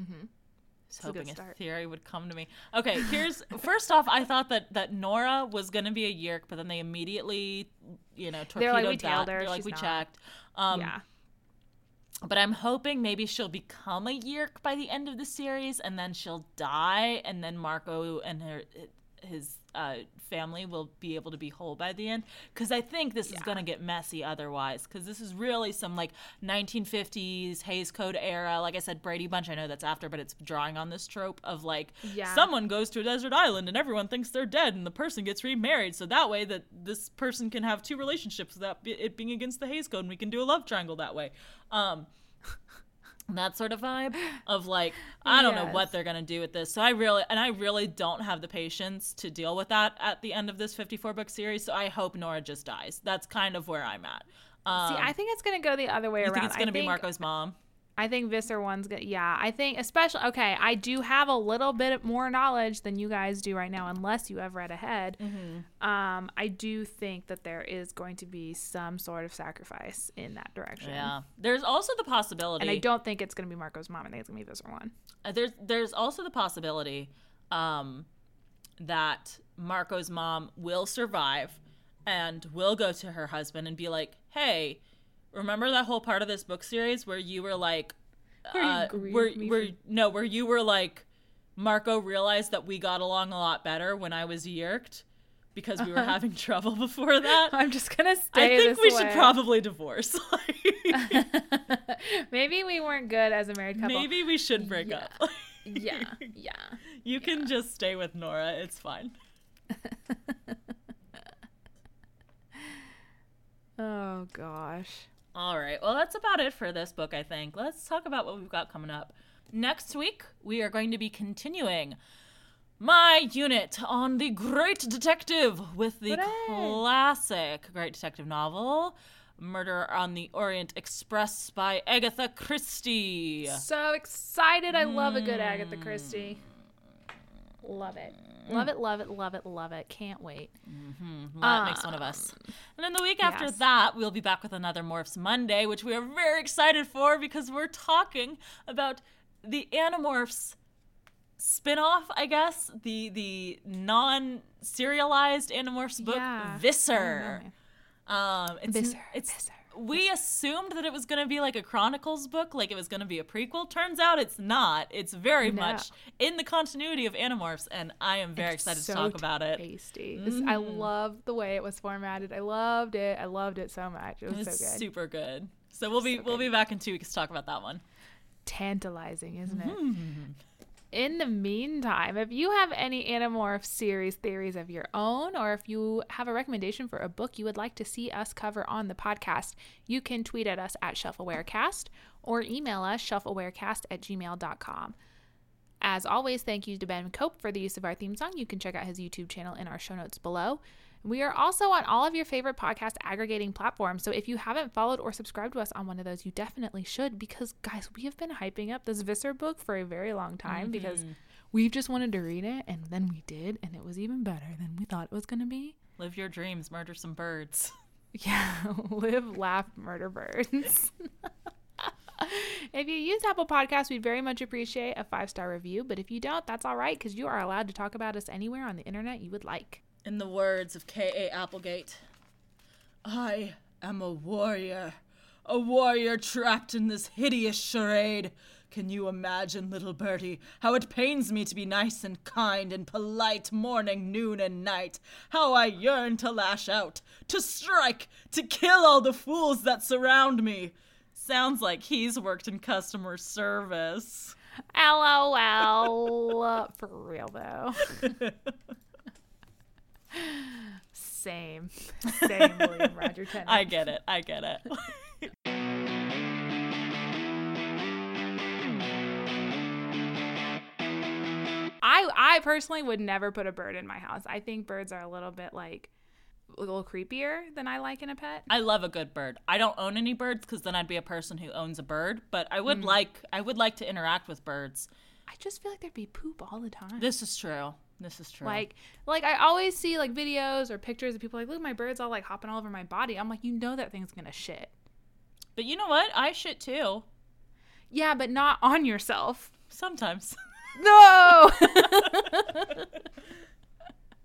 Mm-hmm. I was It's a hoping a, theory would come to me. Okay, here's first off, I thought that that Nora was gonna be a yeerk, but then they immediately, you know, torpedoed They're like, "We that. her, They're like, we not." checked. Um, yeah. But I'm hoping maybe she'll become a Yeerk by the end of the series, and then she'll die, and then Marco and her his uh, family will be able to be whole by the end. Because I think this is gonna get messy otherwise. Because this is really some like 1950s Hays Code era. Like I said, Brady Bunch. I know that's after, but it's drawing on this trope of like Yeah. someone goes to a desert island and everyone thinks they're dead, and the person gets remarried. So that way, that this person can have two relationships without it being against the Hays Code, and we can do a love triangle that way. Um, that sort of vibe of like I don't know what they're gonna do with this. So I really and I really don't have the patience to deal with that at the end of this 54 book series. So I hope Nora just dies. That's kind of where I'm at. Um, See, I think it's gonna go the other way you around. think it's gonna be Marco's mom? I think Visser one's good. Yeah, I think especially okay. I do have a little bit more knowledge than you guys do right now, unless you have read ahead. Mm-hmm. Um, I do think that there is going to be some sort of sacrifice in that direction. Yeah. There's also the possibility. and I don't think it's going to be Marco's mom. I think it's going to be Visser one. Uh, there's there's also the possibility um, that Marco's mom will survive and will go to her husband and be like, "Hey, remember that whole part of this book series where you were like, Where you uh, grieved where, me where for- no, where you were like, Marco realized that we got along a lot better when I was Yeerked because we were having trouble before that." I'm just gonna I think we should probably divorce. Maybe we weren't good as a married couple. Maybe we should break Yeah. up. Yeah, yeah. You can just stay with Nora. It's fine. Oh gosh. All right. Well, that's about it for this book, I think. Let's talk about what we've got coming up. Next week, we are going to be continuing my unit on The Great Detective with the Hooray. classic Great Detective novel Murder on the Orient Express by Agatha Christie. So excited. I love a good Agatha hmm. Christie. Love it. Love it, love it, love it, love it. Can't wait. That makes one of us. And then the week after yes. that, we'll be back with another Morphs Monday, which we are very excited for because we're talking about the Animorphs spin-off, I guess, the the non-serialized Animorphs book Yeah. Visser. Um, it's Visser, it's Visser, we assumed that it was going to be like a Chronicles book, like it was going to be a prequel. Turns out it's not. It's very No. much in the continuity of Animorphs, and I am very It's excited so to talk about it. Tasty. This- I love the way it was formatted. I loved it. I loved it so much. It was It's so good. super good. So we'll be So we'll be back in two weeks to talk about that one. Tantalizing, isn't it? Mm-hmm. In the meantime, if you have any Animorph series theories of your own, or if you have a recommendation for a book you would like to see us cover on the podcast, you can tweet at us at ShelfAwareCast or email us shelfawarecast at gmail.com. As always, thank you to Ben Cope for the use of our theme song. You can check out his YouTube channel in our show notes below. We are also on all of your favorite podcast aggregating platforms. So if you haven't followed or subscribed to us on one of those, you definitely should because, guys, we have been hyping up this Visser book for a very long time mm-hmm. because we've just wanted to read it and then we did, and it was even better than we thought it was going to be. Live your dreams, murder some birds. Yeah, live, laugh, murder birds. if you use Apple Podcasts, we'd very much appreciate a five star review. But if you don't, that's all right because you are allowed to talk about us anywhere on the internet you would like. In the words of K.A. Applegate, I am a warrior. A warrior trapped in this hideous charade. Can you imagine, little birdie, how it pains me to be nice and kind and polite morning, noon, and night? How I yearn to lash out, to strike, to kill all the fools that surround me. Sounds like he's worked in customer service. LOL. For real, though. Same. Same, William Roger Tennant. I get it. I get it. I I personally would never put a bird in my house. I think birds are a little bit like a little creepier than I like in a pet. I love a good bird. I don't own any birds because then I'd be a person who owns a bird. But I Mm. would like I would like to interact with birds. I just feel like there'd be poop all the time. This is true. This is true. Like, like I always see like videos or pictures of people like, look, my bird's all like hopping all over my body. I'm like, you know that thing's gonna shit. but you know what? I shit too. Yeah, but not on yourself. Sometimes. No.